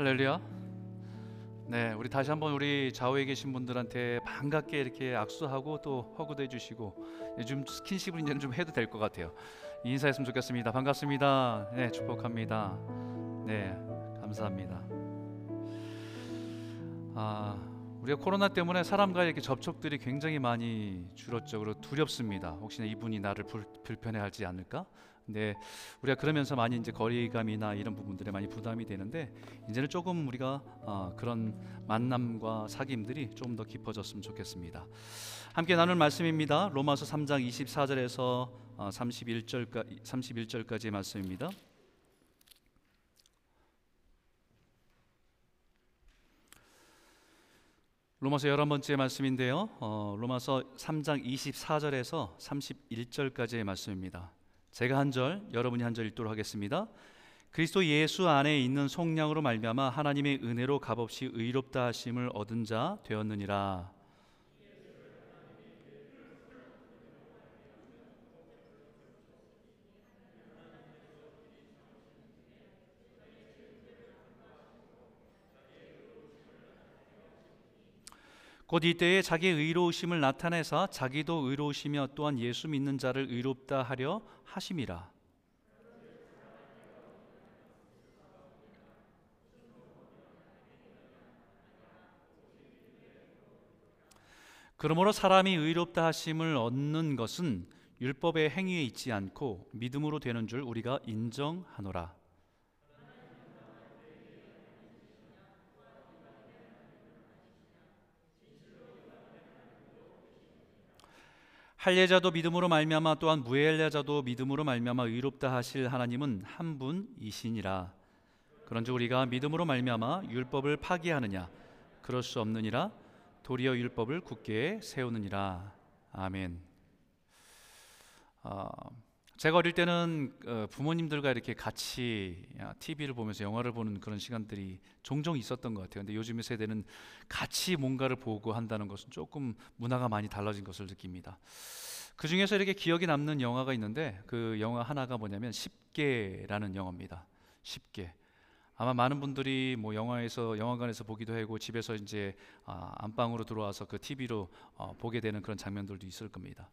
할렐루야. 네, 우리 다시 한번 우리 좌우에 계신 분들한테 반갑게 이렇게 악수하고 또 허구도 해주시고 요즘 스킨십을 이제는 좀 해도 될 것 같아요. 인사했으면 좋겠습니다. 반갑습니다. 네, 축복합니다. 네, 감사합니다. 아, 우리가 코로나 때문에 사람과 이렇게 접촉들이 굉장히 많이 줄었죠. 그리고 두렵습니다. 혹시나 이분이 나를 불, 불편해하지 않을까? 근데 우리가 그러면서 많이 이제 거리감이나 이런 부분들에 많이 부담이 되는데 이제는 조금 우리가 어, 그런 만남과 사귐들이 조금 더 깊어졌으면 좋겠습니다. 함께 나눌 말씀입니다. 로마서 3장 24절에서 어, 31절까지 31절까지의 말씀입니다. 로마서 열한 번째 말씀인데요. 어, 로마서 3장 24절에서 31절까지의 말씀입니다. 제가 한 절, 여러분이 한 절 읽도록 하겠습니다. 그리스도 예수 안에 있는 속량으로 말미암아 하나님의 은혜로 값없이 의롭다 하심을 얻은 자 되었느니라. 곧 이때에 자기의 의로우심을 나타내사 자기도 의로우시며 또한 예수 믿는 자를 의롭다 하려 하심이라. 그러므로 사람이 의롭다 하심을 얻는 것은 율법의 행위에 있지 않고 믿음으로 되는 줄 우리가 인정하노라. 할례자도 믿음으로 말미암아 또한 무할례자도 믿음으로 말미암아 의롭다 하실 하나님은 한 분이시니라. 그런즉 우리가 믿음으로 말미암아 율법을 파기하느냐 그럴 수 없느니라 도리어 율법을 굳게 세우느니라. 아멘. 어, 제가 어릴 때는 어, 부모님들과 이렇게 같이 TV를 보면서 영화를 보는 그런 시간들이 종종 있었던 것 같아요. 근데 요즘의 세대는 같이 뭔가를 보고 한다는 것은 조금 문화가 많이 달라진 것을 느낍니다. 그 중에서 이렇게 기억에 남는 영화가 있는데 그 영화 하나가 뭐냐면 10개라는 영화입니다. 10개. 아마 많은 분들이 뭐 영화에서 영화관에서 보기도 하고 집에서 이제 아, 안방으로 들어와서 그 TV로 어, 보게 되는 그런 장면들도 있을 겁니다.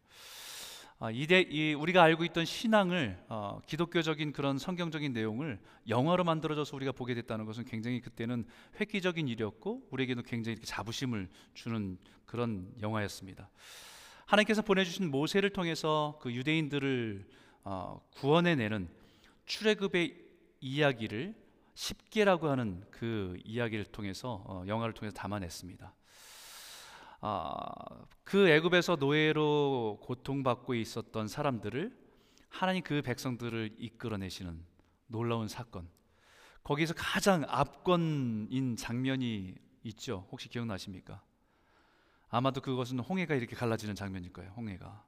아, 이대 이 우리가 알고 있던 신앙을 어, 기독교적인 그런 성경적인 내용을 영화로 만들어져서 우리가 보게 됐다는 것은 굉장히 그때는 획기적인 일이었고 우리에게도 굉장히 자부심을 주는 그런 영화였습니다. 하나님께서 보내주신 모세를 통해서 그 유대인들을 어, 구원해내는 출애굽의 이야기를 10개라고 하는 그 이야기를 통해서 어, 영화를 통해서 담아냈습니다. 아, 그 애굽에서 노예로 고통받고 있었던 사람들을 하나님 그 백성들을 이끌어내시는 놀라운 사건. 거기서 가장 압권인 장면이 있죠. 혹시 기억나십니까? 아마도 그것은 홍해가 이렇게 갈라지는 장면일 거예요. 홍해가.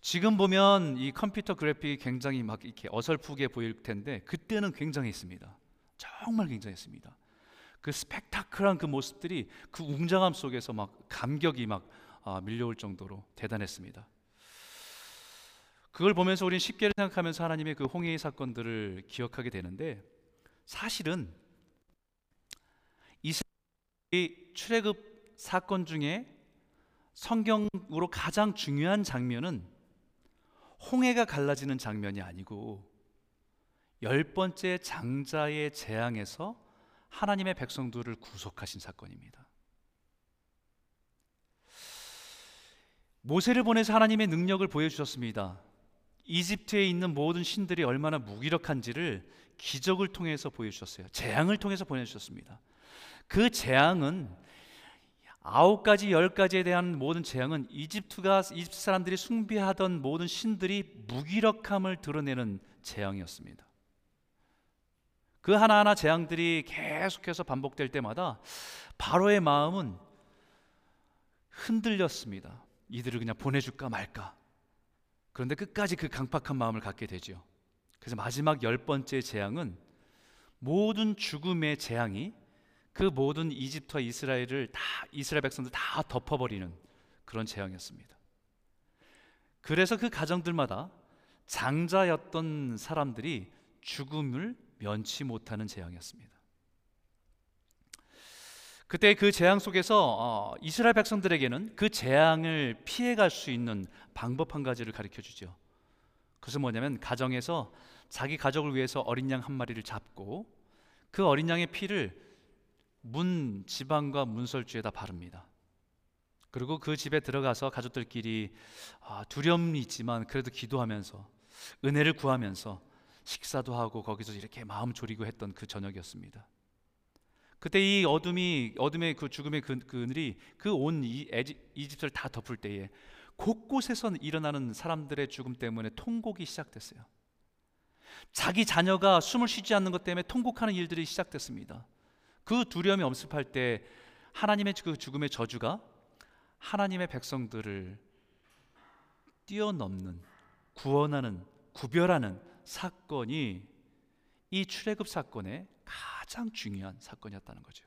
지금 보면 이 컴퓨터 그래픽이 굉장히 막 이렇게 어설프게 보일 텐데 그때는 굉장했습니다. 정말 굉장했습니다. 그 스펙타클한 그 모습들이 그 웅장함 속에서 막 감격이 막 아, 밀려올 정도로 대단했습니다. 그걸 보면서 우리는 쉽게 생각하면서 하나님의 그 홍해의 사건들을 기억하게 되는데 사실은 이스라엘이 출애굽 사건 중에 성경으로 가장 중요한 장면은 홍해가 갈라지는 장면이 아니고 열 번째 장자의 재앙에서 하나님의 백성들을 구속하신 사건입니다. 모세를 보내서 하나님의 능력을 보여주셨습니다. 이집트에 있는 모든 신들이 얼마나 무기력한지를 기적을 통해서 보여주셨어요. 재앙을 통해서 보내주셨습니다. 그 재앙은 아홉 가지, 열 가지에 대한 모든 재앙은 이집트가 이집트 사람들이 숭배하던 모든 신들이 무기력함을 드러내는 재앙이었습니다. 그 하나하나 재앙들이 계속해서 반복될 때마다 바로의 마음은 흔들렸습니다. 이들을 그냥 보내줄까 말까. 그런데 끝까지 그 강팍한 마음을 갖게 되죠. 그래서 마지막 열 번째 재앙은 모든 죽음의 재앙이 그 모든 이집트와 이스라엘을 다 이스라엘 백성들 다 덮어버리는 그런 재앙이었습니다. 그래서 그 가정들마다 장자였던 사람들이 죽음을 면치 못하는 재앙이었습니다. 그때 그 재앙 속에서 어, 이스라엘 백성들에게는 그 재앙을 피해갈 수 있는 방법 한 가지를 가르쳐 주죠. 그것은 뭐냐면 가정에서 자기 가족을 위해서 어린 양 한 마리를 잡고 그 어린 양의 피를 문 지방과 문설주에다 바릅니다. 그리고 그 집에 들어가서 가족들끼리 아, 두려움이 있지만 그래도 기도하면서 은혜를 구하면서 식사도 하고 거기서 이렇게 마음 졸이고 했던 그 저녁이었습니다. 그때 이 어둠이 어둠의 그 죽음의 그, 그늘이 그 온 이집트를 다 덮을 때에 곳곳에서 일어나는 사람들의 죽음 때문에 통곡이 시작됐어요. 자기 자녀가 숨을 쉬지 않는 것 때문에 통곡하는 일들이 시작됐습니다. 그 두려움이 엄습할 때 하나님의 그 죽음의 저주가 하나님의 백성들을 뛰어넘는 구원하는 구별하는 사건이 이 출애굽 사건의 가장 중요한 사건이었다는 거죠.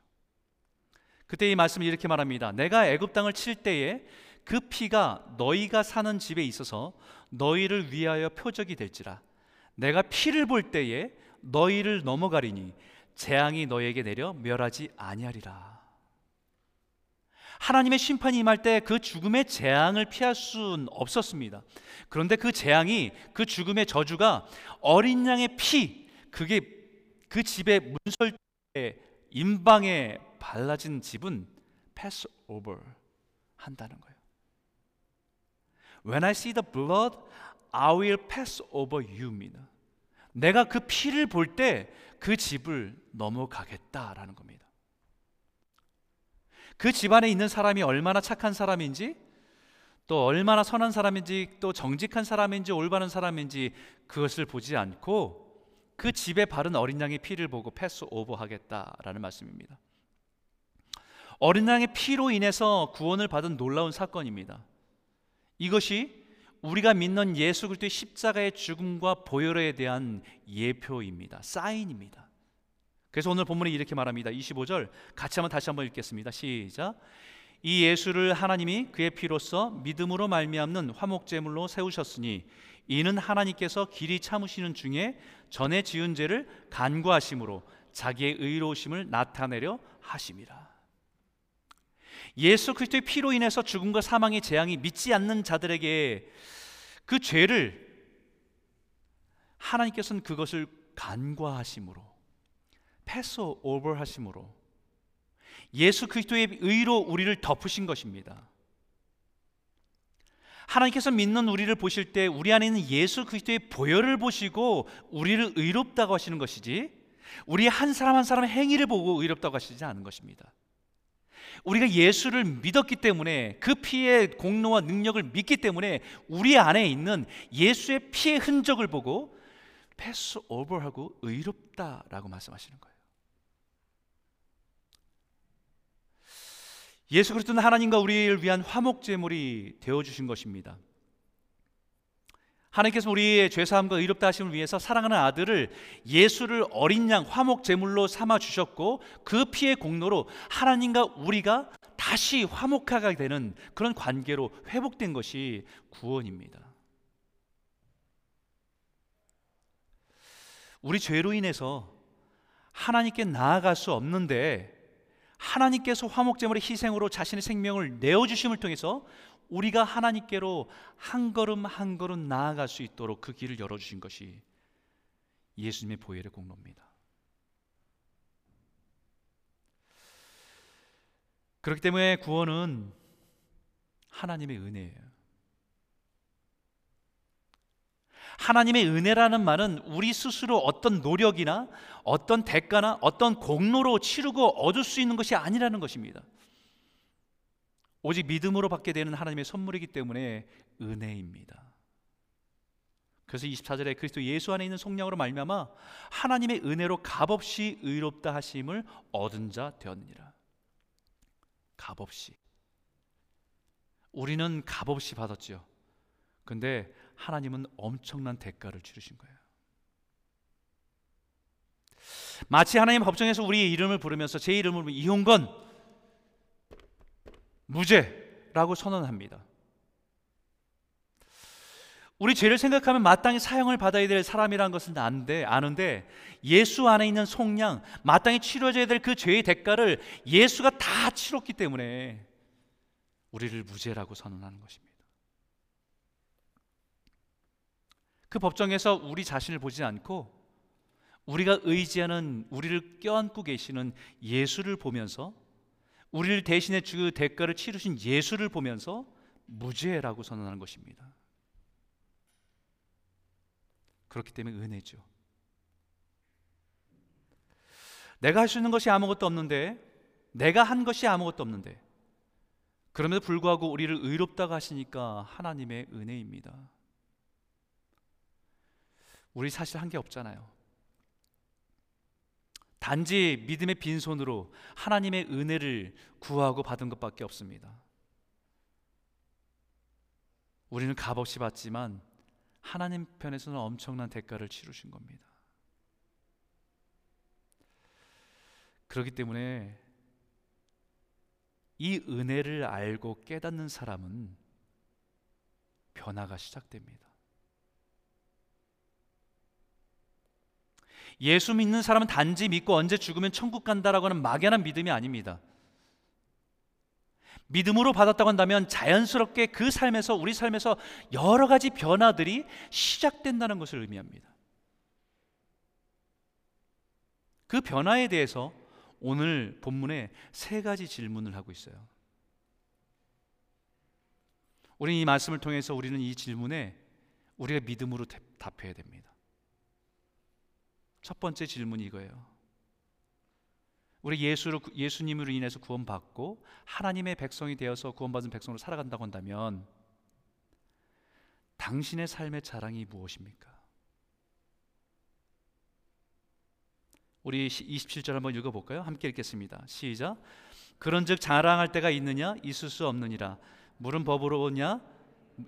그때 이 말씀을 이렇게 말합니다. 내가 애굽 땅을 칠 때에 그 피가 너희가 사는 집에 있어서 너희를 위하여 표적이 될지라 내가 피를 볼 때에 너희를 넘어가리니 재앙이 너희에게 내려 멸하지 아니하리라. 하나님의 심판이 임할 때 그 죽음의 재앙을 피할 수는 없었습니다. 그런데 그 재앙이 그 죽음의 저주가 어린 양의 피 그게 그 집의 문설에 임방에 발라진 집은 패스 오버 한다는 거예요. When I see the blood, I will pass over you입니다. 내가 그 피를 볼 때 그 집을 넘어가겠다라는 겁니다. 그 집안에 있는 사람이 얼마나 착한 사람인지 또 얼마나 선한 사람인지 또 정직한 사람인지 올바른 사람인지 그것을 보지 않고 그 집에 바른 어린 양의 피를 보고 패스 오버하겠다라는 말씀입니다. 어린 양의 피로 인해서 구원을 받은 놀라운 사건입니다. 이것이 우리가 믿는 예수 그리스도의 십자가의 죽음과 보혈에 대한 예표입니다. 사인입니다. 그래서 오늘 본문이 이렇게 말합니다. 25절 같이 한번 다시 한번 읽겠습니다. 시작. 이 예수를 하나님이 그의 피로써 믿음으로 말미암는 화목 제물로 세우셨으니 이는 하나님께서 길이 참으시는 중에 전에 지은 죄를 간구하심으로 자기의 의로우심을 나타내려 하심이라. 예수 그리스도의 피로 인해서 죽음과 사망의 재앙이 믿지 않는 자들에게 그 죄를 하나님께서는 그것을 간과하심으로 패스 오버 하심으로 예수 그리스도의 의로 우리를 덮으신 것입니다. 하나님께서 믿는 우리를 보실 때 우리 안에 있는 예수 그리스도의 보혈을 보시고 우리를 의롭다고 하시는 것이지 우리 한 사람 한 사람의 행위를 보고 의롭다고 하시지 않은 것입니다. 우리가 예수를 믿었기 때문에 그 피의 공로와 능력을 믿기 때문에 우리 안에 있는 예수의 피의 흔적을 보고 패스 오버하고 의롭다라고 말씀하시는 거예요. 예수 그리스도는 하나님과 우리를 위한 화목 제물이 되어 주신 것입니다. 하나님께서 우리의 죄 사함과 의롭다 하심을 위해서 사랑하는 아들을 예수를 어린 양 화목 제물로 삼아 주셨고 그 피의 공로로 하나님과 우리가 다시 화목하게 되는 그런 관계로 회복된 것이 구원입니다. 우리 죄로 인해서 하나님께 나아갈 수 없는데 하나님께서 화목 제물의 희생으로 자신의 생명을 내어 주심을 통해서 우리가 하나님께로 한 걸음 한 걸음 나아갈 수 있도록 그 길을 열어주신 것이 예수님의 보혈의 공로입니다. 그렇기 때문에 구원은 하나님의 은혜예요. 하나님의 은혜라는 말은 우리 스스로 어떤 노력이나 어떤 대가나 어떤 공로로 치르고 얻을 수 있는 것이 아니라는 것입니다. 오직 믿음으로 받게 되는 하나님의 선물이기 때문에 은혜입니다. 그래서 24절에 그리스도 예수 안에 있는 속량으로 말미암아 하나님의 은혜로 값없이 의롭다 하심을 얻은 자 되었느니라. 값없이. 우리는 값없이 받았죠. 근데 하나님은 엄청난 대가를 치르신 거예요. 마치 하나님 법정에서 우리의 이름을 부르면서 제 이름을 이용건 무죄라고 선언합니다. 우리 죄를 생각하면 마땅히 사형을 받아야 될 사람이라는 것은 아는데, 아는데 예수 안에 있는 속량, 마땅히 치러져야 될 그 죄의 대가를 예수가 다 치렀기 때문에 우리를 무죄라고 선언하는 것입니다. 그 법정에서 우리 자신을 보지 않고 우리가 의지하는 우리를 껴안고 계시는 예수를 보면서 우리를 대신해 그 대가를 치르신 예수를 보면서 무죄라고 선언하는 것입니다. 그렇기 때문에 은혜죠. 내가 할 수 있는 것이 아무것도 없는데, 내가 한 것이 아무것도 없는데, 그럼에도 불구하고 우리를 의롭다고 하시니까 하나님의 은혜입니다. 우리 사실 한 게 없잖아요. 단지 믿음의 빈손으로 하나님의 은혜를 구하고 받은 것밖에 없습니다. 우리는 값없이 받지만 하나님 편에서는 엄청난 대가를 치르신 겁니다. 그렇기 때문에 이 은혜를 알고 깨닫는 사람은 변화가 시작됩니다. 예수 믿는 사람은 단지 믿고 언제 죽으면 천국 간다라고 하는 막연한 믿음이 아닙니다. 믿음으로 받았다고 한다면 자연스럽게 그 삶에서 우리 삶에서 여러 가지 변화들이 시작된다는 것을 의미합니다. 그 변화에 대해서 오늘 본문에 세 가지 질문을 하고 있어요. 우리 이 말씀을 통해서 우리는 이 질문에 우리가 믿음으로 답해야 됩니다. 첫 번째 질문이 이거예요. 우리 예수로 예수님으로 인해서 구원받고 하나님의 백성이 되어서 구원받은 백성으로 살아간다고 한다면 당신의 삶의 자랑이 무엇입니까? 우리 27절 한번 읽어 볼까요? 함께 읽겠습니다. 시작. 그런즉 자랑할 때가 있느냐 있을 수 없느니라. 물은 법으로냐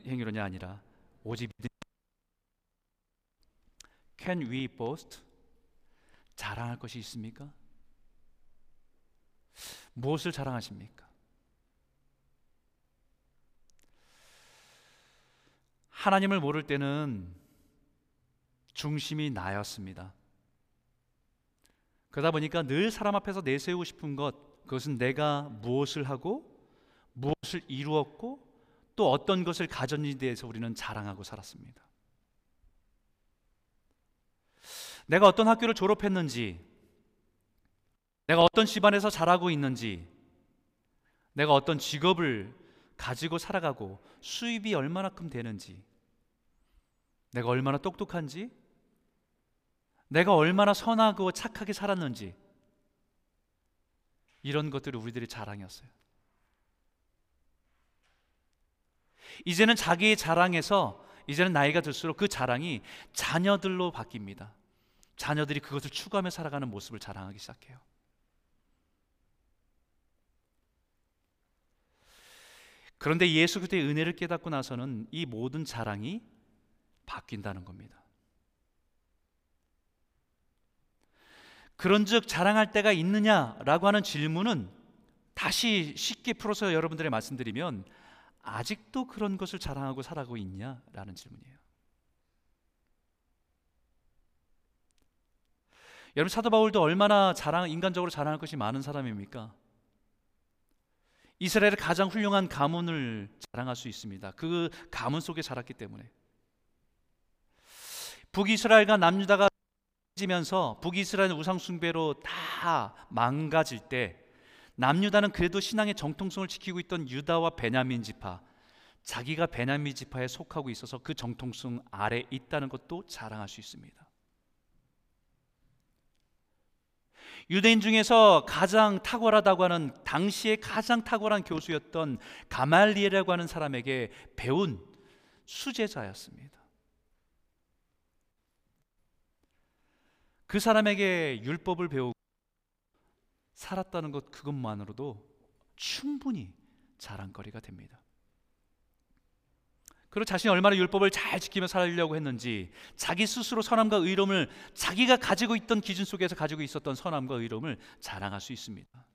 행위로냐 아니라 오직. Can we boast? 자랑할 것이 있습니까? 무엇을 자랑하십니까? 하나님을 모를 때는 중심이 나였습니다. 그러다 보니까 늘 사람 앞에서 내세우고 싶은 것, 그것은 내가 무엇을 하고 무엇을 이루었고 또 어떤 것을 가졌는지에 대해서 우리는 자랑하고 살았습니다. 내가 어떤 학교를 졸업했는지, 내가 어떤 집안에서 자라고 있는지, 내가 어떤 직업을 가지고 살아가고 수입이 얼마나큼 되는지, 내가 얼마나 똑똑한지, 내가 얼마나 선하고 착하게 살았는지, 이런 것들이 우리들의 자랑이었어요. 이제는 자기의 자랑에서 이제는 나이가 들수록 그 자랑이 자녀들로 바뀝니다. 자녀들이 그것을 추구하며 살아가는 모습을 자랑하기 시작해요. 그런데 예수 그리스도의 은혜를 깨닫고 나서는 이 모든 자랑이 바뀐다는 겁니다. 그런즉 자랑할 때가 있느냐라고 하는 질문은 다시 쉽게 풀어서 여러분들의 말씀드리면 아직도 그런 것을 자랑하고 살아가고 있냐라는 질문이에요. 여러분 사도 바울도 얼마나 자랑 인간적으로 자랑할 것이 많은 사람입니까? 이스라엘의 가장 훌륭한 가문을 자랑할 수 있습니다. 그 가문 속에 자랐기 때문에 북이스라엘과 남유다가 지면서 북이스라엘 우상 숭배로 다 망가질 때 남유다는 그래도 신앙의 정통성을 지키고 있던 유다와 베냐민 지파 자기가 베냐민 지파에 속하고 있어서 그 정통성 아래 있다는 것도 자랑할 수 있습니다. 유대인 중에서 가장 탁월하다고 하는 당시에 가장 탁월한 교수였던 가말리엘이라고 하는 사람에게 배운 수제자였습니다. 그 사람에게 율법을 배우고 살았다는 것 그것만으로도 충분히 자랑거리가 됩니다. 그리고 자신이 얼마나 율법을 잘 지키며 살려고 했는지 자기 스스로 선함과 의로움을 자기가 가지고 있던 기준 속에서 가지고 있었던 선함과 의로움을 자랑할 수 있습니다.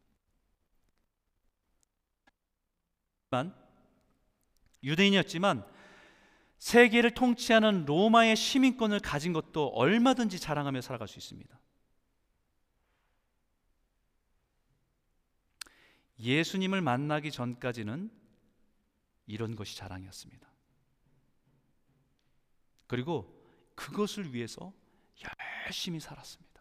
유대인이었지만 세계를 통치하는 로마의 시민권을 가진 것도 얼마든지 자랑하며 살아갈 수 있습니다. 예수님을 만나기 전까지는 이런 것이 자랑이었습니다. 그리고 그것을 위해서 열심히 살았습니다.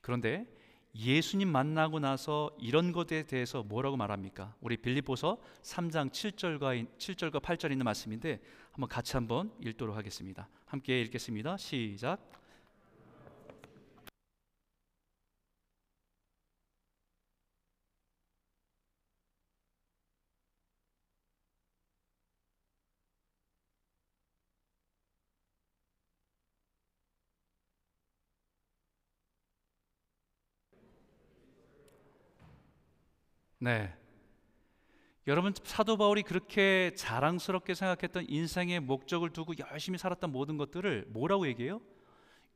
그런데 예수님 만나고 나서 이런 것에 대해서 뭐라고 말합니까? 우리 빌립보서 3장 7절과 7절과 8절 있는 말씀인데 한번 같이 한번 읽도록 하겠습니다. 함께 읽겠습니다. 시작. 네. 여러분 사도 바울이 그렇게 자랑스럽게 생각했던 인생의 목적을 두고 열심히 살았던 모든 것들을 뭐라고 얘기해요?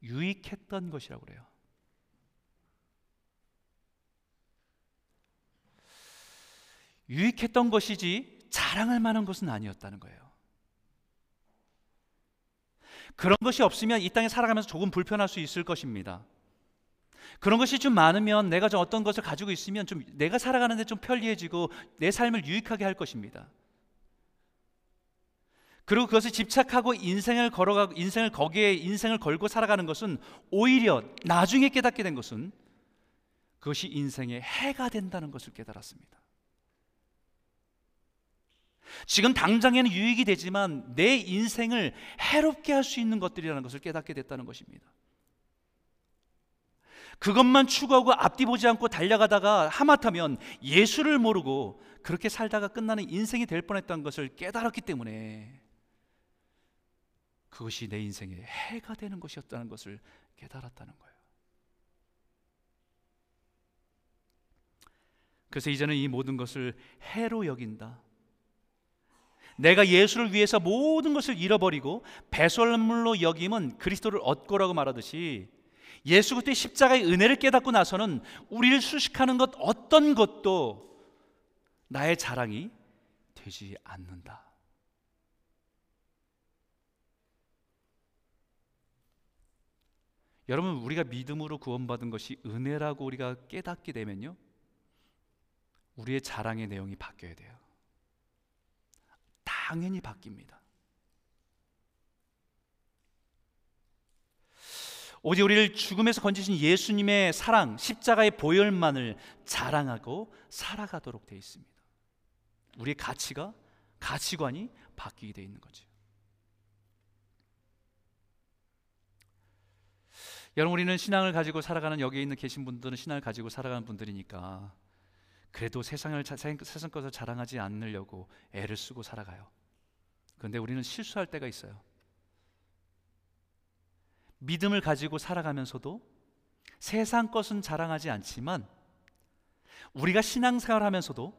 유익했던 것이라고 그래요. 유익했던 것이지 자랑할 만한 것은 아니었다는 거예요. 그런 것이 없으면 이 땅에 살아가면서 조금 불편할 수 있을 것입니다. 그런 것이 좀 많으면 내가 좀 어떤 것을 가지고 있으면 좀 내가 살아가는데 좀 편리해지고 내 삶을 유익하게 할 것입니다. 그리고 그것을 집착하고 인생을 걸어가고 인생을 거기에 인생을 걸고 살아가는 것은 오히려 나중에 깨닫게 된 것은 그것이 인생의 해가 된다는 것을 깨달았습니다. 지금 당장에는 유익이 되지만 내 인생을 해롭게 할 수 있는 것들이라는 것을 깨닫게 됐다는 것입니다. 그것만 추구하고 앞뒤 보지 않고 달려가다가 하마터면 예수를 모르고 그렇게 살다가 끝나는 인생이 될 뻔했던 것을 깨달았기 때문에 그것이 내 인생의 해가 되는 것이었다는 것을 깨달았다는 거예요. 그래서 이제는 이 모든 것을 해로 여긴다. 내가 예수를 위해서 모든 것을 잃어버리고 배설물로 여김은 그리스도를 얻고라고 말하듯이 예수 그리스도의 십자가의 은혜를 깨닫고 나서는 우리를 수식하는 것 어떤 것도 나의 자랑이 되지 않는다. 여러분 우리가 믿음으로 구원받은 것이 은혜라고 우리가 깨닫게 되면요. 우리의 자랑의 내용이 바뀌어야 돼요. 당연히 바뀝니다. 오직 우리를 죽음에서 건지신 예수님의 사랑, 십자가의 보혈만을 자랑하고 살아가도록 되어 있습니다. 우리의 가치가 가치관이 바뀌게 되어 있는 거죠. 여러분 우리는 신앙을 가지고 살아가는 여기 있는 계신 분들은 신앙을 가지고 살아가는 분들이니까 그래도 세상을 세상 것을 자랑하지 않으려고 애를 쓰고 살아가요. 그런데 우리는 실수할 때가 있어요. 믿음을 가지고 살아가면서도 세상 것은 자랑하지 않지만 우리가 신앙생활 하면서도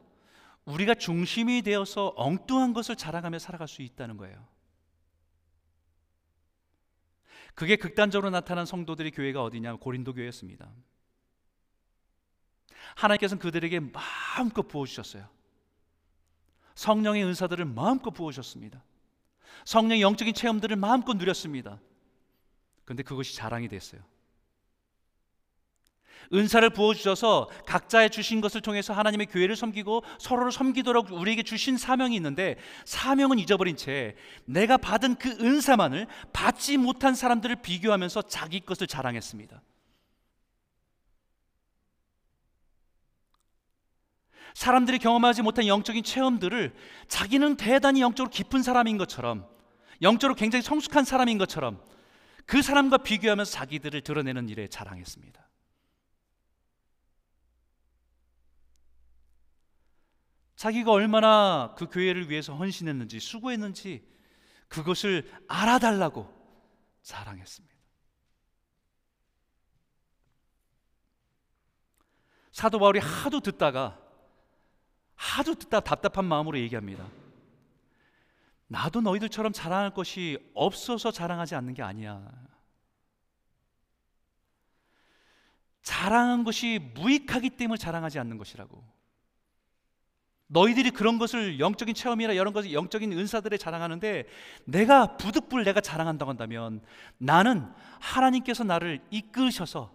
우리가 중심이 되어서 엉뚱한 것을 자랑하며 살아갈 수 있다는 거예요. 그게 극단적으로 나타난 성도들의 교회가 어디냐? 고린도 교회였습니다. 하나님께서는 그들에게 마음껏 부어주셨어요. 성령의 은사들을 마음껏 부어주셨습니다. 성령의 영적인 체험들을 마음껏 누렸습니다. 그런데 그것이 자랑이 됐어요. 은사를 부어주셔서 각자의 주신 것을 통해서 하나님의 교회를 섬기고 서로를 섬기도록 우리에게 주신 사명이 있는데 사명은 잊어버린 채 내가 받은 그 은사만을 받지 못한 사람들을 비교하면서 자기 것을 자랑했습니다. 사람들이 경험하지 못한 영적인 체험들을 자기는 대단히 영적으로 깊은 사람인 것처럼 영적으로 굉장히 성숙한 사람인 것처럼 그 사람과 비교하면서 자기들을 드러내는 일에 자랑했습니다. 자기가 얼마나 그 교회를 위해서 헌신했는지 수고했는지 그것을 알아달라고 자랑했습니다. 사도 바울이 하도 듣다가 하도 듣다 답답한 마음으로 얘기합니다. 나도 너희들처럼 자랑할 것이 없어서 자랑하지 않는 게 아니야. 자랑한 것이 무익하기 때문에 자랑하지 않는 것이라고. 너희들이 그런 것을 영적인 체험이나 이런 것을 영적인 은사들에 자랑하는데 내가 부득불 내가 자랑한다고 한다면 나는 하나님께서 나를 이끄셔서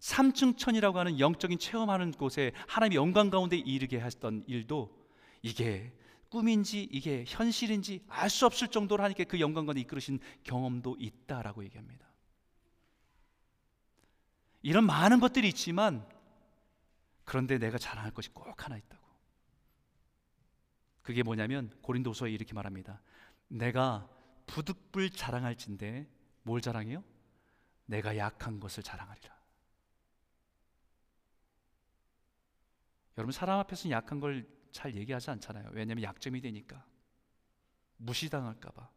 삼층천이라고 하는 영적인 체험하는 곳에 하나님의 영광 가운데 이르게 하셨던 일도 이게 꿈인지 이게 현실인지 알 수 없을 정도로 하나님께 그 영광 가운데 이끌으신 경험도 있다라고 얘기합니다. 이런 많은 것들이 있지만 그런데 내가 자랑할 것이 꼭 하나 있다고. 그게 뭐냐면 고린도서에 이렇게 말합니다. 내가 부득불 자랑할진데 뭘 자랑해요? 내가 약한 것을 자랑하리라. 여러분 사람 앞에서는 약한 걸 잘 얘기하지 않잖아요. 왜냐하면 약점이 되니까 무시당할까 봐.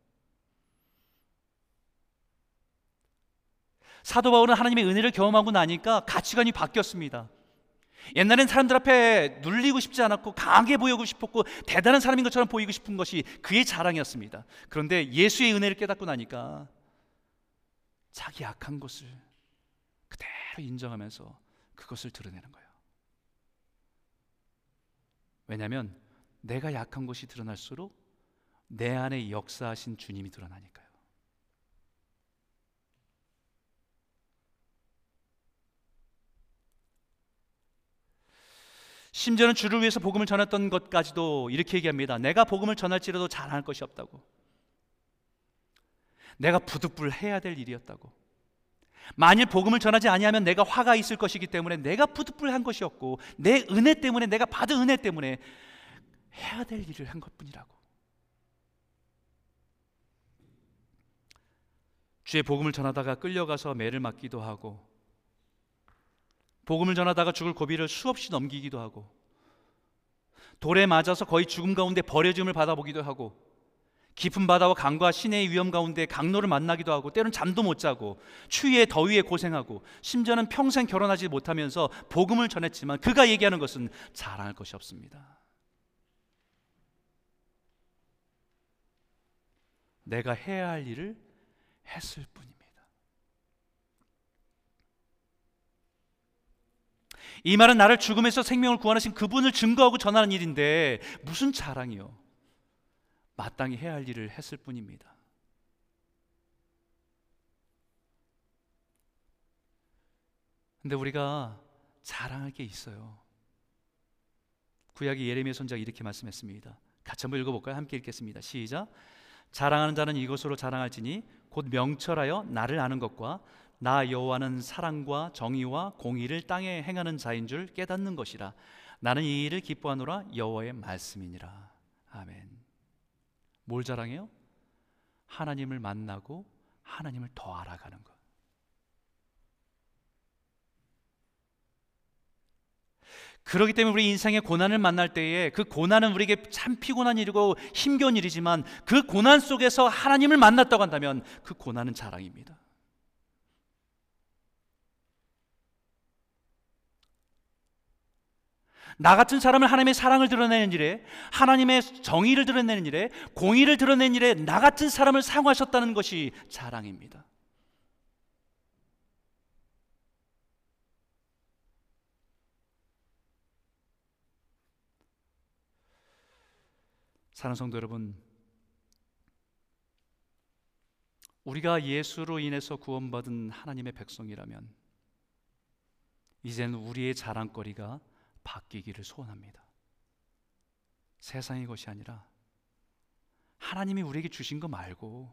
사도 바울은 하나님의 은혜를 경험하고 나니까 가치관이 바뀌었습니다. 옛날엔 사람들 앞에 눌리고 싶지 않았고 강하게 보이고 싶었고 대단한 사람인 것처럼 보이고 싶은 것이 그의 자랑이었습니다. 그런데 예수의 은혜를 깨닫고 나니까 자기 약한 것을 그대로 인정하면서 그것을 드러내는 거예요. 왜냐하면 내가 약한 것이 드러날수록 내 안에 역사하신 주님이 드러나니까요. 심지어는 주를 위해서 복음을 전했던 것까지도 이렇게 얘기합니다. 내가 복음을 전할지라도 잘할 것이 없다고. 내가 부득불 해야 될 일이었다고. 만일 복음을 전하지 아니하면 내가 화가 있을 것이기 때문에 내가 부득불한 것이었고 내 은혜 때문에 내가 받은 은혜 때문에 해야 될 일을 한 것뿐이라고. 주의 복음을 전하다가 끌려가서 매를 맞기도 하고 복음을 전하다가 죽을 고비를 수없이 넘기기도 하고 돌에 맞아서 거의 죽음 가운데 버려짐을 받아보기도 하고 깊은 바다와 강과 시내의 위험 가운데 강로를 만나기도 하고 때론 잠도 못 자고 추위에 더위에 고생하고 심지어는 평생 결혼하지 못하면서 복음을 전했지만 그가 얘기하는 것은 자랑할 것이 없습니다. 내가 해야 할 일을 했을 뿐입니다. 이 말은 나를 죽음에서 생명을 구원하신 그분을 증거하고 전하는 일인데 무슨 자랑이요? 마땅히 해야 할 일을 했을 뿐입니다. 근데 우리가 자랑할 게 있어요. 구약의 예레미야 선자가 이렇게 말씀했습니다. 같이 한번 읽어볼까요? 함께 읽겠습니다. 시작. 자랑하는 자는 이것으로 자랑할지니 곧 명철하여 나를 아는 것과 나 여호와는 사랑과 정의와 공의를 땅에 행하는 자인 줄 깨닫는 것이라. 나는 이 일을 기뻐하노라 여호와의 말씀이니라. 아멘. 뭘 자랑해요? 하나님을 만나고 하나님을 더 알아가는 것. 그렇기 때문에 우리 인생의 고난을 만날 때에 그 고난은 우리에게 참 피곤한 일이고 힘겨운 일이지만 그 고난 속에서 하나님을 만났다고 한다면 그 고난은 자랑입니다. 나 같은 사람을 하나님의 사랑을 드러내는 일에 하나님의 정의를 드러내는 일에 공의를 드러내는 일에 나 같은 사람을 사용하셨다는 것이 자랑입니다. 사랑 성도 여러분, 우리가 예수로 인해서 구원받은 하나님의 백성이라면 이제는 우리의 자랑거리가 바뀌기를 소원합니다. 세상의 것이 아니라 하나님이 우리에게 주신 거 말고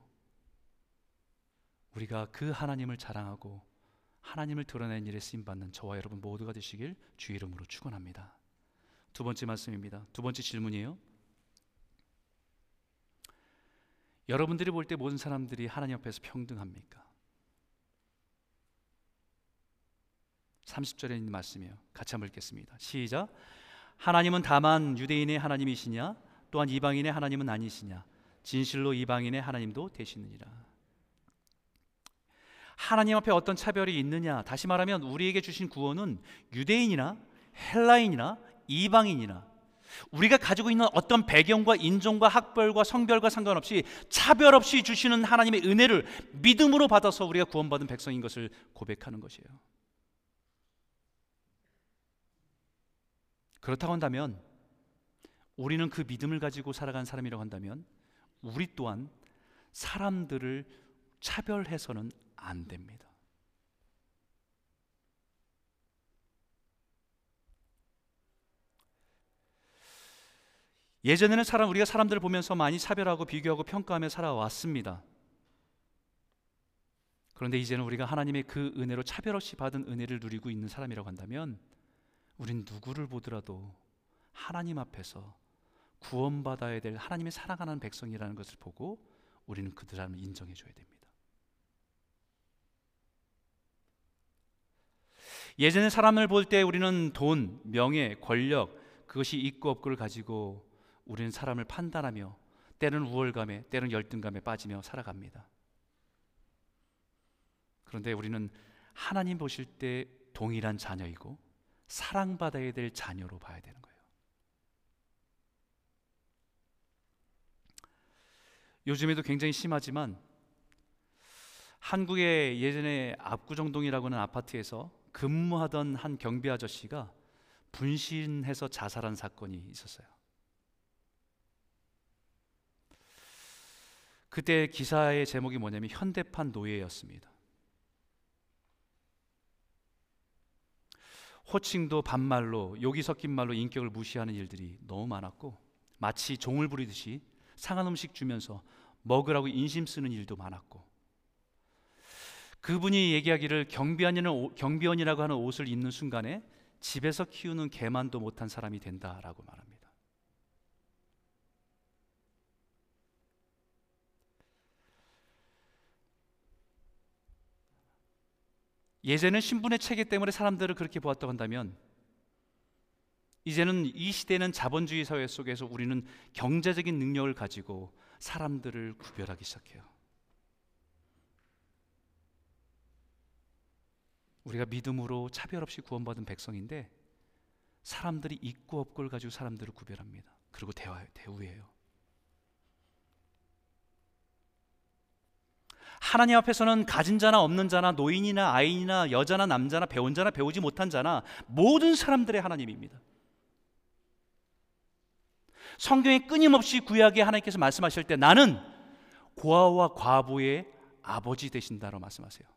우리가 그 하나님을 자랑하고 하나님을 드러낸 일에 쓰임 받는 저와 여러분 모두가 되시길 주 이름으로 축원합니다. 두 번째 말씀입니다. 두 번째 질문이에요. 여러분들이 볼 때 모든 사람들이 하나님 앞에서 평등합니까? 30절에 있는 말씀이에요. 같이 한번 읽겠습니다. 시작. 하나님은 다만 유대인의 하나님이시냐? 또한 이방인의 하나님은 아니시냐? 진실로 이방인의 하나님도 되시느니라. 하나님 앞에 어떤 차별이 있느냐? 다시 말하면 우리에게 주신 구원은 유대인이나 헬라인이나 이방인이나 우리가 가지고 있는 어떤 배경과 인종과 학벌과 성별과 상관없이 차별 없이 주시는 하나님의 은혜를 믿음으로 받아서 우리가 구원받은 백성인 것을 고백하는 것이에요. 그렇다고 한다면 우리는 그 믿음을 가지고 살아간 사람이라고 한다면 우리 또한 사람들을 차별해서는 안 됩니다. 예전에는 사람 우리가 사람들을 보면서 많이 차별하고 비교하고 평가하며 살아왔습니다. 그런데 이제는 우리가 하나님의 그 은혜로 차별 없이 받은 은혜를 누리고 있는 사람이라고 한다면 우린 누구를 보더라도 하나님 앞에서 구원받아야 될 하나님의 사랑하는 백성이라는 것을 보고 우리는 그 사람을 인정해 줘야 됩니다. 예전에 사람을 볼 때 우리는 돈, 명예, 권력 그것이 있고 없고를 가지고 우리는 사람을 판단하며 때로는 우월감에 때로는 열등감에 빠지며 살아갑니다. 그런데 우리는 하나님 보실 때 동일한 자녀이고 사랑받아야 될 자녀로 봐야 되는 거예요. 요즘에도 굉장히 심하지만 한국의 예전에 압구정동이라고 하는 아파트에서 근무하던 한 경비 아저씨가 분신해서 자살한 사건이 있었어요. 그때 기사의 제목이 뭐냐면 현대판 노예였습니다. 호칭도 반말로 욕이 섞인 말로 인격을 무시하는 일들이 너무 많았고 마치 종을 부리듯이 상한 음식 주면서 먹으라고 인심 쓰는 일도 많았고 그분이 얘기하기를 경비원이라고 하는 옷을 입는 순간에 집에서 키우는 개만도 못한 사람이 된다라고 말합니다. 예전엔 신분의 체계 때문에 사람들을 그렇게 보았다고 한다면 이제는 이 시대는 자본주의 사회 속에서 우리는 경제적인 능력을 가지고 사람들을 구별하기 시작해요. 우리가 믿음으로 차별 없이 구원받은 백성인데 사람들이 있고 없고를 가지고 사람들을 구별합니다. 그리고 대화 대우해요. 하나님 앞에서는 가진 자나 없는 자나 노인이나 아이나 여자나 남자나 배운 자나 배우지 못한 자나 모든 사람들의 하나님입니다. 성경에 끊임없이 구약에 하나님께서 말씀하실 때 나는 고아와 과부의 아버지 되신다고 말씀하세요.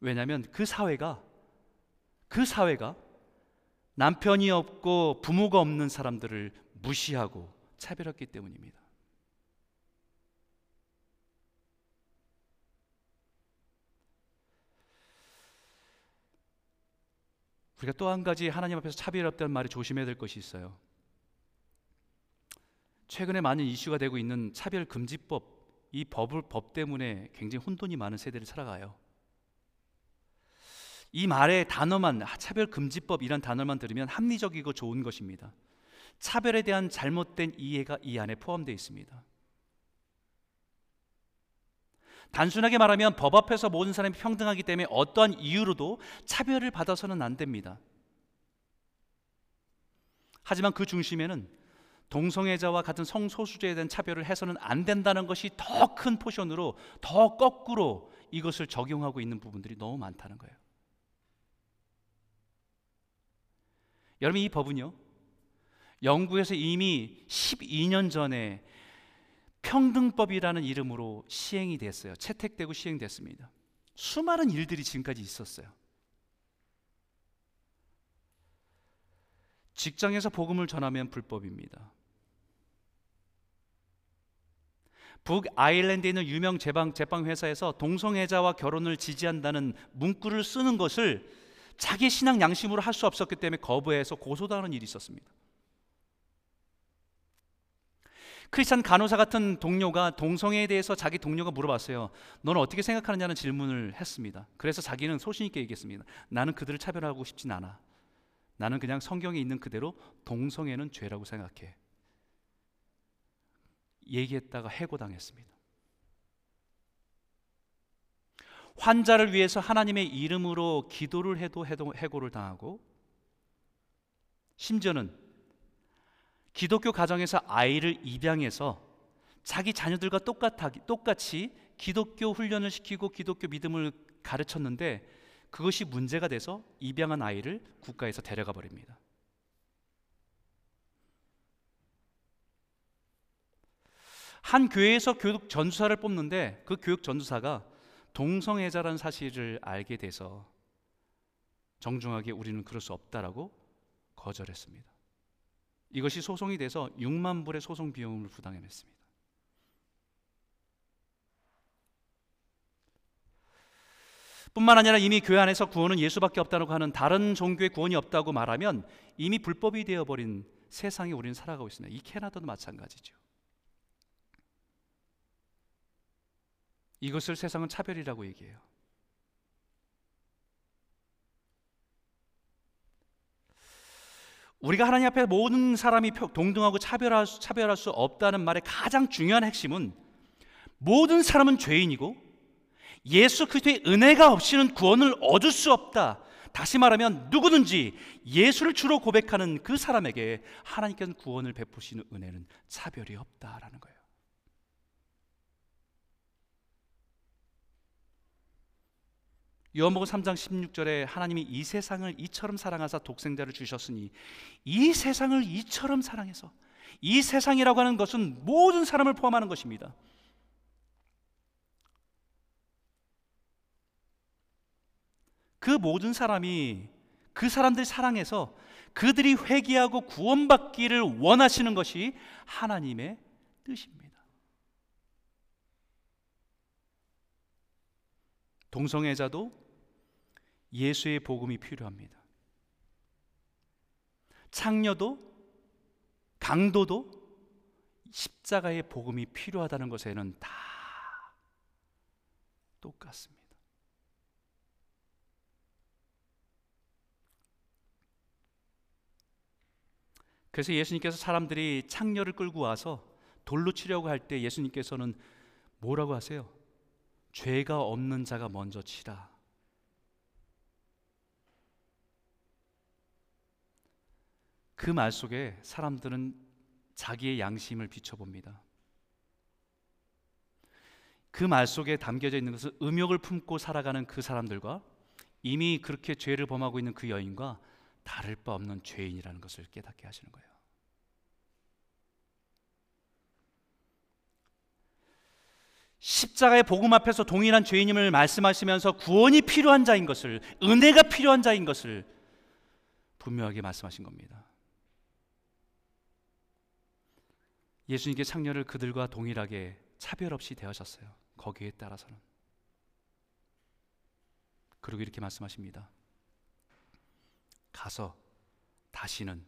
왜냐하면 그 사회가 그 사회가 남편이 없고 부모가 없는 사람들을 무시하고 차별했기 때문입니다. 우리가 또 한 가지 하나님 앞에서 차별없다는 말이 조심해야 될 것이 있어요. 최근에 많은 이슈가 되고 있는 차별 금지법 이 법을 법 때문에 굉장히 혼돈이 많은 세대를 살아가요. 이 말의 단어만 차별 금지법이란 단어만 들으면 합리적이고 좋은 것입니다. 차별에 대한 잘못된 이해가 이 안에 포함되어 있습니다. 단순하게 말하면 법 앞에서 모든 사람이 평등하기 때문에 어떠한 이유로도 차별을 받아서는 안 됩니다. 하지만 그 중심에는 동성애자와 같은 성소수자에 대한 차별을 해서는 안 된다는 것이 더 큰 포션으로 더 거꾸로 이것을 적용하고 있는 부분들이 너무 많다는 거예요. 여러분 이 법은요. 영국에서 이미 12년 전에 평등법이라는 이름으로 시행이 됐어요. 채택되고 시행됐습니다. 수많은 일들이 지금까지 있었어요. 직장에서 복음을 전하면 불법입니다. 북 아일랜드에 있는 유명 제방 제빵 회사에서 동성애자와 결혼을 지지한다는 문구를 쓰는 것을 자기 신앙 양심으로 할 수 없었기 때문에 거부해서 고소당하는 일이 있었습니다. 크리스찬 간호사 같은 동료가 동성애에 대해서 자기 동료가 물어봤어요. 너는 어떻게 생각하느냐는 질문을 했습니다. 그래서 자기는 소신 있게 얘기했습니다. 나는 그들을 차별하고 싶진 않아. 나는 그냥 성경에 있는 그대로 동성애는 죄라고 생각해. 얘기했다가 해고당했습니다. 환자를 위해서 하나님의 이름으로 기도를 해도 해고를 당하고 심지어는 기독교 가정에서 아이를 입양해서 자기 자녀들과 똑같아, 똑같이 기독교 훈련을 시키고 기독교 믿음을 가르쳤는데 그것이 문제가 돼서 입양한 아이를 국가에서 데려가 버립니다. 한 교회에서 교육 전수사를 뽑는데 그 교육 전수사가 동성애자라는 사실을 알게 돼서 정중하게 우리는 그럴 수 없다라고 거절했습니다. 이것이 소송이 돼서 6만 불의 소송 비용을 부담했습니다. 뿐만 아니라 이미 교회 안에서 구원은 예수밖에 없다고 하는 다른 종교의 구원이 없다고 말하면 이미 불법이 되어버린 세상에 우리는 살아가고 있습니다. 이 캐나다도 마찬가지죠. 이것을 세상은 차별이라고 얘기해요. 우리가 하나님 앞에 모든 사람이 동등하고 차별할 수, 차별할 수 없다는 말의 가장 중요한 핵심은 모든 사람은 죄인이고 예수 그리스도의 은혜가 없이는 구원을 얻을 수 없다. 다시 말하면 누구든지 예수를 주로 고백하는 그 사람에게 하나님께서 구원을 베푸시는 은혜는 차별이 없다라는 거예요. 요한복음 3장 16절에 하나님이 이 세상을 이처럼 사랑하사 독생자를 주셨으니 이 세상을 이처럼 사랑해서 이 세상이라고 하는 것은 모든 사람을 포함하는 것입니다. 그 모든 사람이 그 사람들 사랑해서 그들이 회개하고 구원받기를 원하시는 것이 하나님의 뜻입니다. 동성애자도 예수의 복음이 필요합니다. 창녀도 강도도 십자가의 복음이 필요하다는 것에는 다 똑같습니다. 그래서 예수님께서 사람들이 창녀를 끌고 와서 돌로 치려고 할 때 예수님께서는 뭐라고 하세요? 죄가 없는 자가 먼저 치라. 그 말 속에 사람들은 자기의 양심을 비춰봅니다. 그 말 속에 담겨져 있는 것은 음욕을 품고 살아가는 그 사람들과 이미 그렇게 죄를 범하고 있는 그 여인과 다를 바 없는 죄인이라는 것을 깨닫게 하시는 거예요. 십자가의 복음 앞에서 동일한 죄인임을 말씀하시면서 구원이 필요한 자인 것을 은혜가 필요한 자인 것을 분명하게 말씀하신 겁니다. 예수님께 창녀를 그들과 동일하게 차별 없이 대하셨어요. 거기에 따라서는. 그리고 이렇게 말씀하십니다. 가서 다시는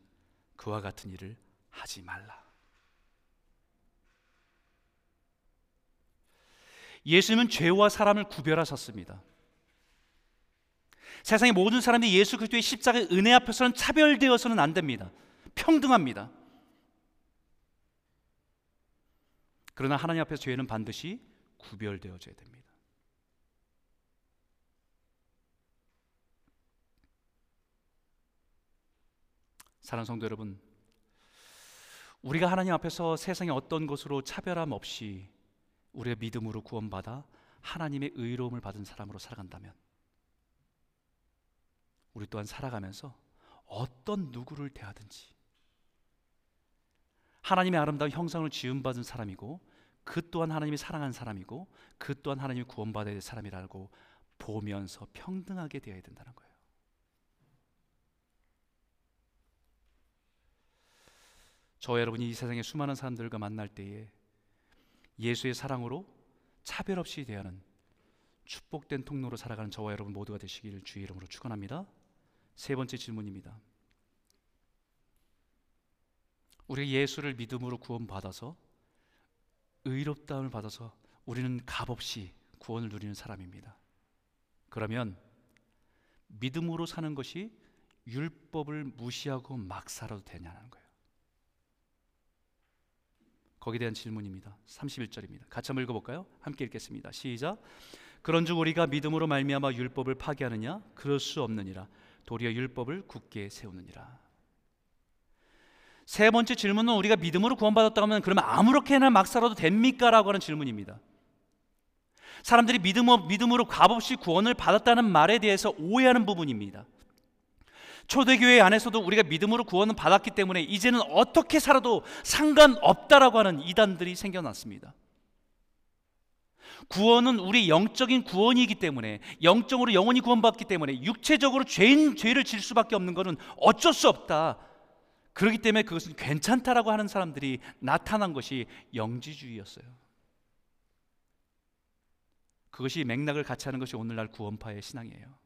그와 같은 일을 하지 말라. 예수님은 죄와 사람을 구별하셨습니다. 세상의 모든 사람들이 예수 그리스도의 십자가의 은혜 앞에서는 차별되어서는 안 됩니다. 평등합니다. 그러나 하나님 앞에서 죄는 반드시 구별되어져야 됩니다. 사랑하는 성도 여러분, 우리가 하나님 앞에서 세상의 어떤 것으로 차별함 없이 우리의 믿음으로 구원받아 하나님의 의로움을 받은 사람으로 살아간다면 우리 또한 살아가면서 어떤 누구를 대하든지 하나님의 아름다운 형상을 지음받은 사람이고 그 또한 하나님이 사랑한 사람이고 그 또한 하나님이 구원받아야 될 사람이라고 보면서 평등하게 되어야 된다는 거예요. 저 여러분이 이 세상의 수많은 사람들과 만날 때에 예수의 사랑으로 차별 없이 대하는 축복된 통로로 살아가는 저와 여러분 모두가 되시기를 주의 이름으로 축원합니다. 세 번째 질문입니다. 우리 예수를 믿음으로 구원받아서 의롭다움을 받아서 우리는 값없이 구원을 누리는 사람입니다. 그러면 믿음으로 사는 것이 율법을 무시하고 막 살아도 되냐는 거예요. 거기에 대한 질문입니다. 31절입니다. 같이 한번 읽어 볼까요? 함께 읽겠습니다. 시작. 그런즉 우리가 믿음으로 말미암아 율법을 파기하느냐? 그럴 수 없느니라. 도리어 율법을 굳게 세우느니라. 세 번째 질문은 우리가 믿음으로 구원받았다 하면 그러면 아무렇게나 막 살아도 됩니까?라고 하는 질문입니다. 사람들이 믿음, 믿음으로 값없이 구원을 받았다는 말에 대해서 오해하는 부분입니다. 초대교회 안에서도 우리가 믿음으로 구원을 받았기 때문에 이제는 어떻게 살아도 상관없다라고 하는 이단들이 생겨났습니다. 구원은 우리 영적인 구원이기 때문에 영적으로 영원히 구원받기 때문에 육체적으로 죄인 죄를 질 수밖에 없는 것은 어쩔 수 없다. 그렇기 때문에 그것은 괜찮다라고 하는 사람들이 나타난 것이 영지주의였어요. 그것이 맥락을 같이 하는 것이 오늘날 구원파의 신앙이에요.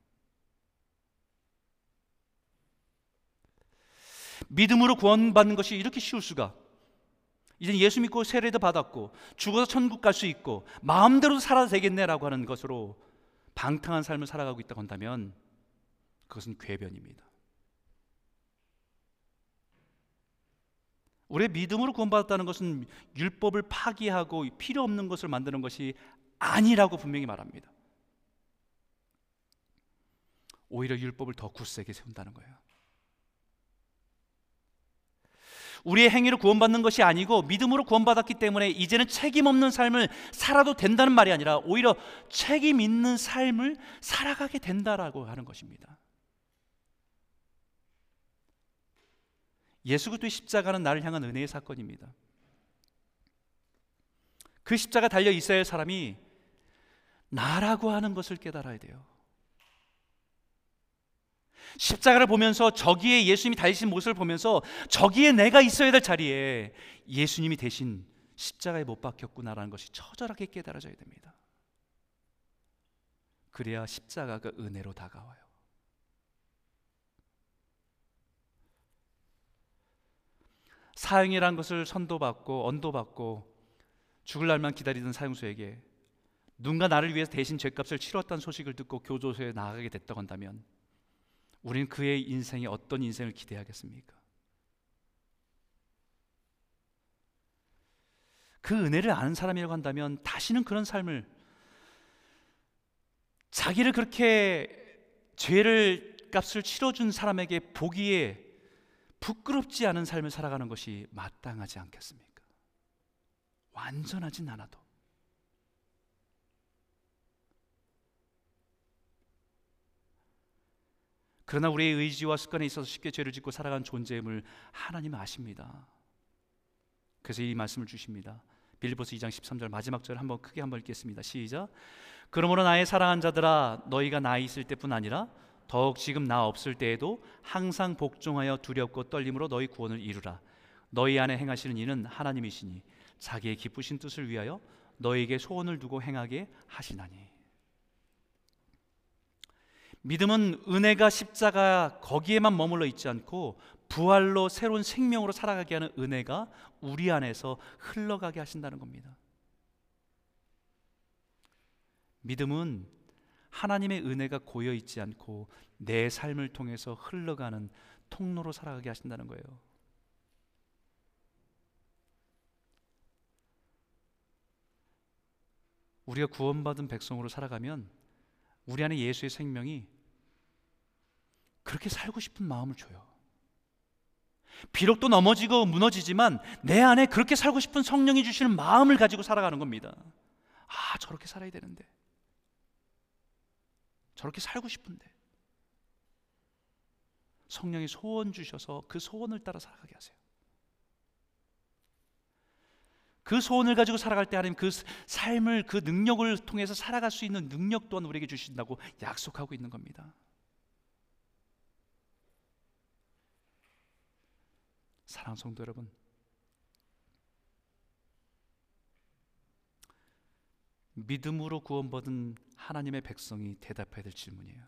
믿음으로 구원받는 것이 이렇게 쉬울 수가. 이제 예수 믿고 세례도 받았고 죽어서 천국 갈 수 있고 마음대로 살아도 되겠네라고 하는 것으로 방탕한 삶을 살아가고 있다고 한다면 그것은 궤변입니다. 우리의 믿음으로 구원받았다는 것은 율법을 파기하고 필요 없는 것을 만드는 것이 아니라고 분명히 말합니다. 오히려 율법을 더 굳세게 세운다는 거예요. 우리의 행위로 구원받는 것이 아니고 믿음으로 구원받았기 때문에 이제는 책임 없는 삶을 살아도 된다는 말이 아니라 오히려 책임 있는 삶을 살아가게 된다라고 하는 것입니다. 예수 그리스도의 십자가는 나를 향한 은혜의 사건입니다. 그 십자가 달려 있어야 할 사람이 나라고 하는 것을 깨달아야 돼요. 십자가를 보면서 저기에 예수님이 달리신 모습을 보면서 저기에 내가 있어야 될 자리에 예수님이 대신 십자가에 못 박혔구나라는 것이 처절하게 깨달아져야 됩니다. 그래야 십자가가 은혜로 다가와요. 사형이란 것을 선도받고 언도받고 죽을 날만 기다리던 사형수에게 누군가 나를 위해서 대신 죄값을 치렀다는 소식을 듣고 교도소에 나가게 됐다고 한다면 우리는 그의 인생에 어떤 인생을 기대하겠습니까? 그 은혜를 아는 사람이라고 한다면 다시는 그런 삶을 자기를 그렇게 죄를 값을 치러준 사람에게 보기에 부끄럽지 않은 삶을 살아가는 것이 마땅하지 않겠습니까? 완전하진 않아도 그러나 우리의 의지와 습관에 있어서 쉽게 죄를 짓고 살아가는 존재임을 하나님은 아십니다. 그래서 이 말씀을 주십니다. 빌리보스 2장 13절 마지막 절 한번 크게 한번 읽겠습니다. 시작. 그러므로 나의 사랑한 자들아 너희가 나 있을 때뿐 아니라 더욱 지금 나 없을 때에도 항상 복종하여 두렵고 떨림으로 너희 구원을 이루라. 너희 안에 행하시는 이는 하나님이시니 자기의 기쁘신 뜻을 위하여 너에게 소원을 두고 행하게 하시나니. 믿음은 은혜가 십자가 거기에만 머물러 있지 않고 부활로 새로운 생명으로 살아가게 하는 은혜가 우리 안에서 흘러가게 하신다는 겁니다. 믿음은 하나님의 은혜가 고여 있지 않고 내 삶을 통해서 흘러가는 통로로 살아가게 하신다는 거예요. 우리가 구원받은 백성으로 살아가면 우리 안에 예수의 생명이 그렇게 살고 싶은 마음을 줘요. 비록 또 넘어지고 무너지지만 내 안에 그렇게 살고 싶은 성령이 주시는 마음을 가지고 살아가는 겁니다. 아, 저렇게 살아야 되는데. 저렇게 살고 싶은데. 성령이 소원 주셔서 그 소원을 따라 살아가게 하세요. 그 소원을 가지고 살아갈 때 하나님 그 삶을 그 능력을 통해서 살아갈 수 있는 능력 또한 우리에게 주신다고 약속하고 있는 겁니다. 사랑 성도 여러분, 믿음으로 구원받은 하나님의 백성이 대답해야 될 질문이에요.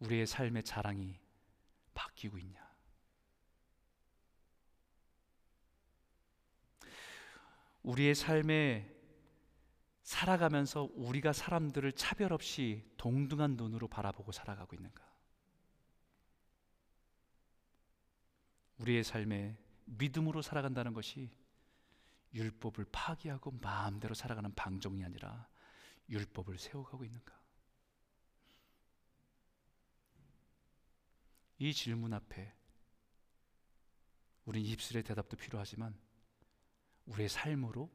우리의 삶의 자랑이 바뀌고 있냐? 우리의 삶에 살아가면서 우리가 사람들을 차별 없이 동등한 눈으로 바라보고 살아가고 있는가? 우리의 삶에 믿음으로 살아간다는 것이 율법을 파기하고 마음대로 살아가는 방종이 아니라 율법을 세워가고 있는가? 이 질문 앞에 우리 입술의 대답도 필요하지만 우리의 삶으로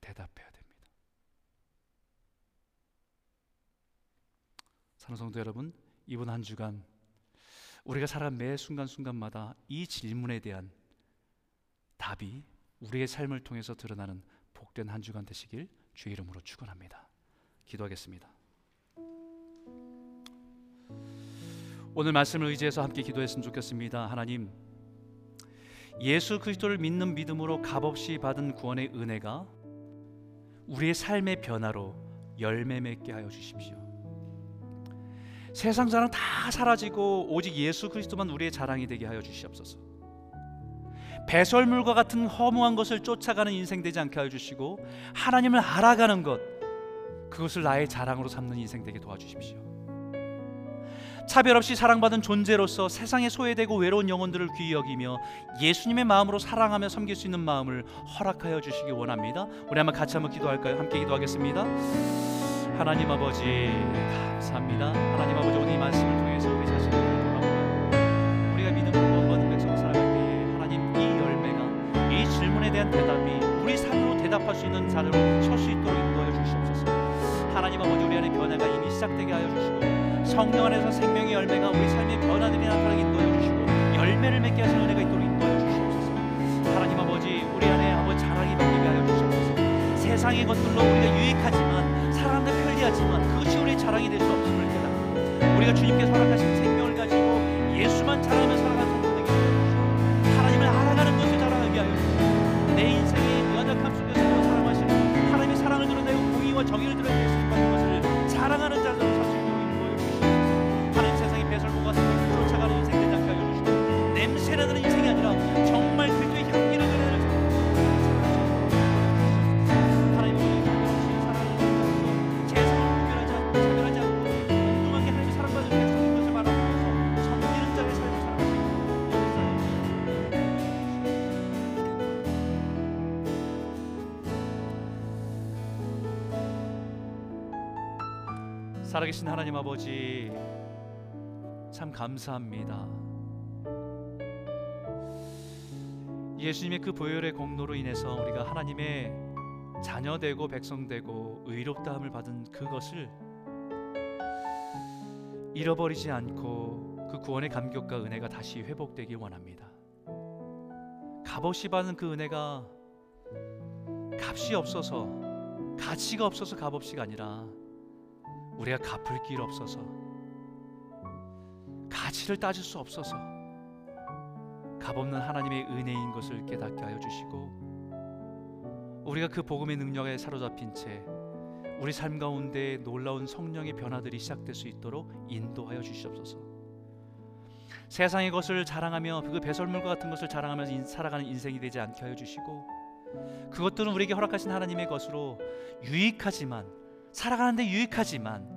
대답해야 됩니다. 사랑 성도 여러분, 이번 한 주간 우리가 살아간 매 순간순간마다 이 질문에 대한 답이 우리의 삶을 통해서 드러나는 복된 한 주간 되시길 주의 이름으로 축원합니다. 기도하겠습니다. 오늘 말씀을 의지해서 함께 기도했으면 좋겠습니다. 하나님, 예수 그리스도를 믿는 믿음으로 값없이 받은 구원의 은혜가 우리의 삶의 변화로 열매 맺게 하여 주십시오. 세상 자랑 다 사라지고 오직 예수 그리스도만 우리의 자랑이 되게 하여 주시옵소서. 배설물과 같은 허무한 것을 쫓아가는 인생 되지 않게 하여 주시고 하나님을 알아가는 것 그것을 나의 자랑으로 삼는 인생 되게 도와주십시오. 차별 없이 사랑받은 존재로서 세상에 소외되고 외로운 영혼들을 귀히 여기며 예수님의 마음으로 사랑하며 섬길 수 있는 마음을 허락하여 주시기 원합니다. 우리 한번 같이 한번 기도할까요? 함께 기도하겠습니다. 하나님 아버지 감사합니다. 하나님 아버지 오늘 이 말씀을 통해서 우리 자신을 대한 대답이 우리 삶으로 대답할 수 있는 자리로 설 수 있도록 인도하여 주시옵소서. 하나님 아버지 우리 안에 변화가 이미 시작되게 하여 주시고 성령 안에서 생명의 열매가 우리 삶의 변화들이 나타나게 인도해 주시고 열매를 맺게 하시는 은혜가 있도록 인도해 주시옵소서. 하나님 아버지 우리 안에 아버지 자랑이 바뀌게 하여 주시옵소서. 세상의 것들로 우리가 유익하지만 사람들 편리하지만 그것이 우리의 자랑이 될 수 없음을 깨닫고 우리가 주님께서 허락하신 생명을 가지고 예수만 자랑하며 살아가는 내 인생의 연약함 속에서 사랑하시는 하나님의 사랑을 드러내고 공의와 정의를 싶은 것을 살아계신 하나님 아버지 참 감사합니다. 예수님의 그 보혈의 공로로 인해서 우리가 하나님의 자녀 되고 백성 되고 의롭다함을 받은 그것을 잃어버리지 않고 그 구원의 감격과 은혜가 다시 회복되길 원합니다. 값없이 받은 그 은혜가 값이 없어서 가치가 없어서 값없이가 아니라 우리가 갚을 길 없어서 가치를 따질 수 없어서 값없는 하나님의 은혜인 것을 깨닫게 하여 주시고 우리가 그 복음의 능력에 사로잡힌 채 우리 삶 가운데 놀라운 성령의 변화들이 시작될 수 있도록 인도하여 주시옵소서. 세상의 것을 자랑하며 그 배설물과 같은 것을 자랑하면서 인- 살아가는 인생이 되지 않게 하여 주시고 그것들은 우리에게 허락하신 하나님의 것으로 유익하지만 살아가는데 유익하지만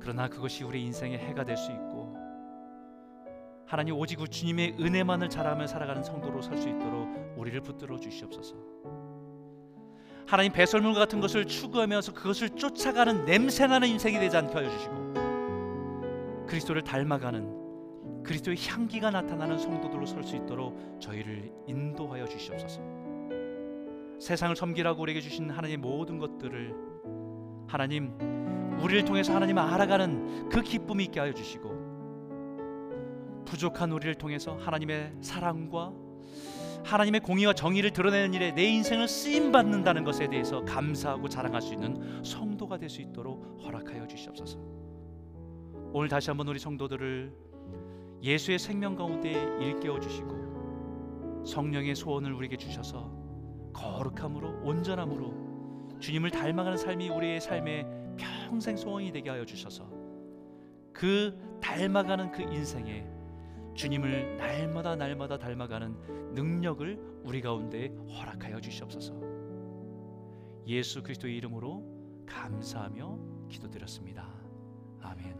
그러나 그것이 우리 인생의 해가 될 수 있고 하나님 오직 주님의 은혜만을 자랑하며 살아가는 성도로 설수 있도록 우리를 붙들어 주시옵소서. 하나님 배설물과 같은 것을 추구하면서 그것을 쫓아가는 냄새나는 인생이 되지 않게 하여 주시고 그리스도를 닮아가는 그리스도의 향기가 나타나는 성도들로 설 수 있도록 저희를 인도하여 주시옵소서. 세상을 섬기라고 우리에게 주신 하나님의 모든 것들을 하나님 우리를 통해서 하나님을 알아가는 그 기쁨이 있게 하여 주시고 부족한 우리를 통해서 하나님의 사랑과 하나님의 공의와 정의를 드러내는 일에 내 인생을 쓰임 받는다는 것에 대해서 감사하고 자랑할 수 있는 성도가 될 수 있도록 허락하여 주시옵소서. 오늘 다시 한번 우리 성도들을 예수의 생명 가운데 일깨워 주시고 성령의 소원을 우리에게 주셔서 거룩함으로 온전함으로 주님을 닮아가는 삶이 우리의 삶의 평생 소원이 되게 하여 주셔서 그 닮아가는 그 인생에 주님을 날마다 날마다 닮아가는 능력을 우리 가운데 허락하여 주시옵소서. 예수 그리스도의 이름으로 감사하며 기도드렸습니다. 아멘.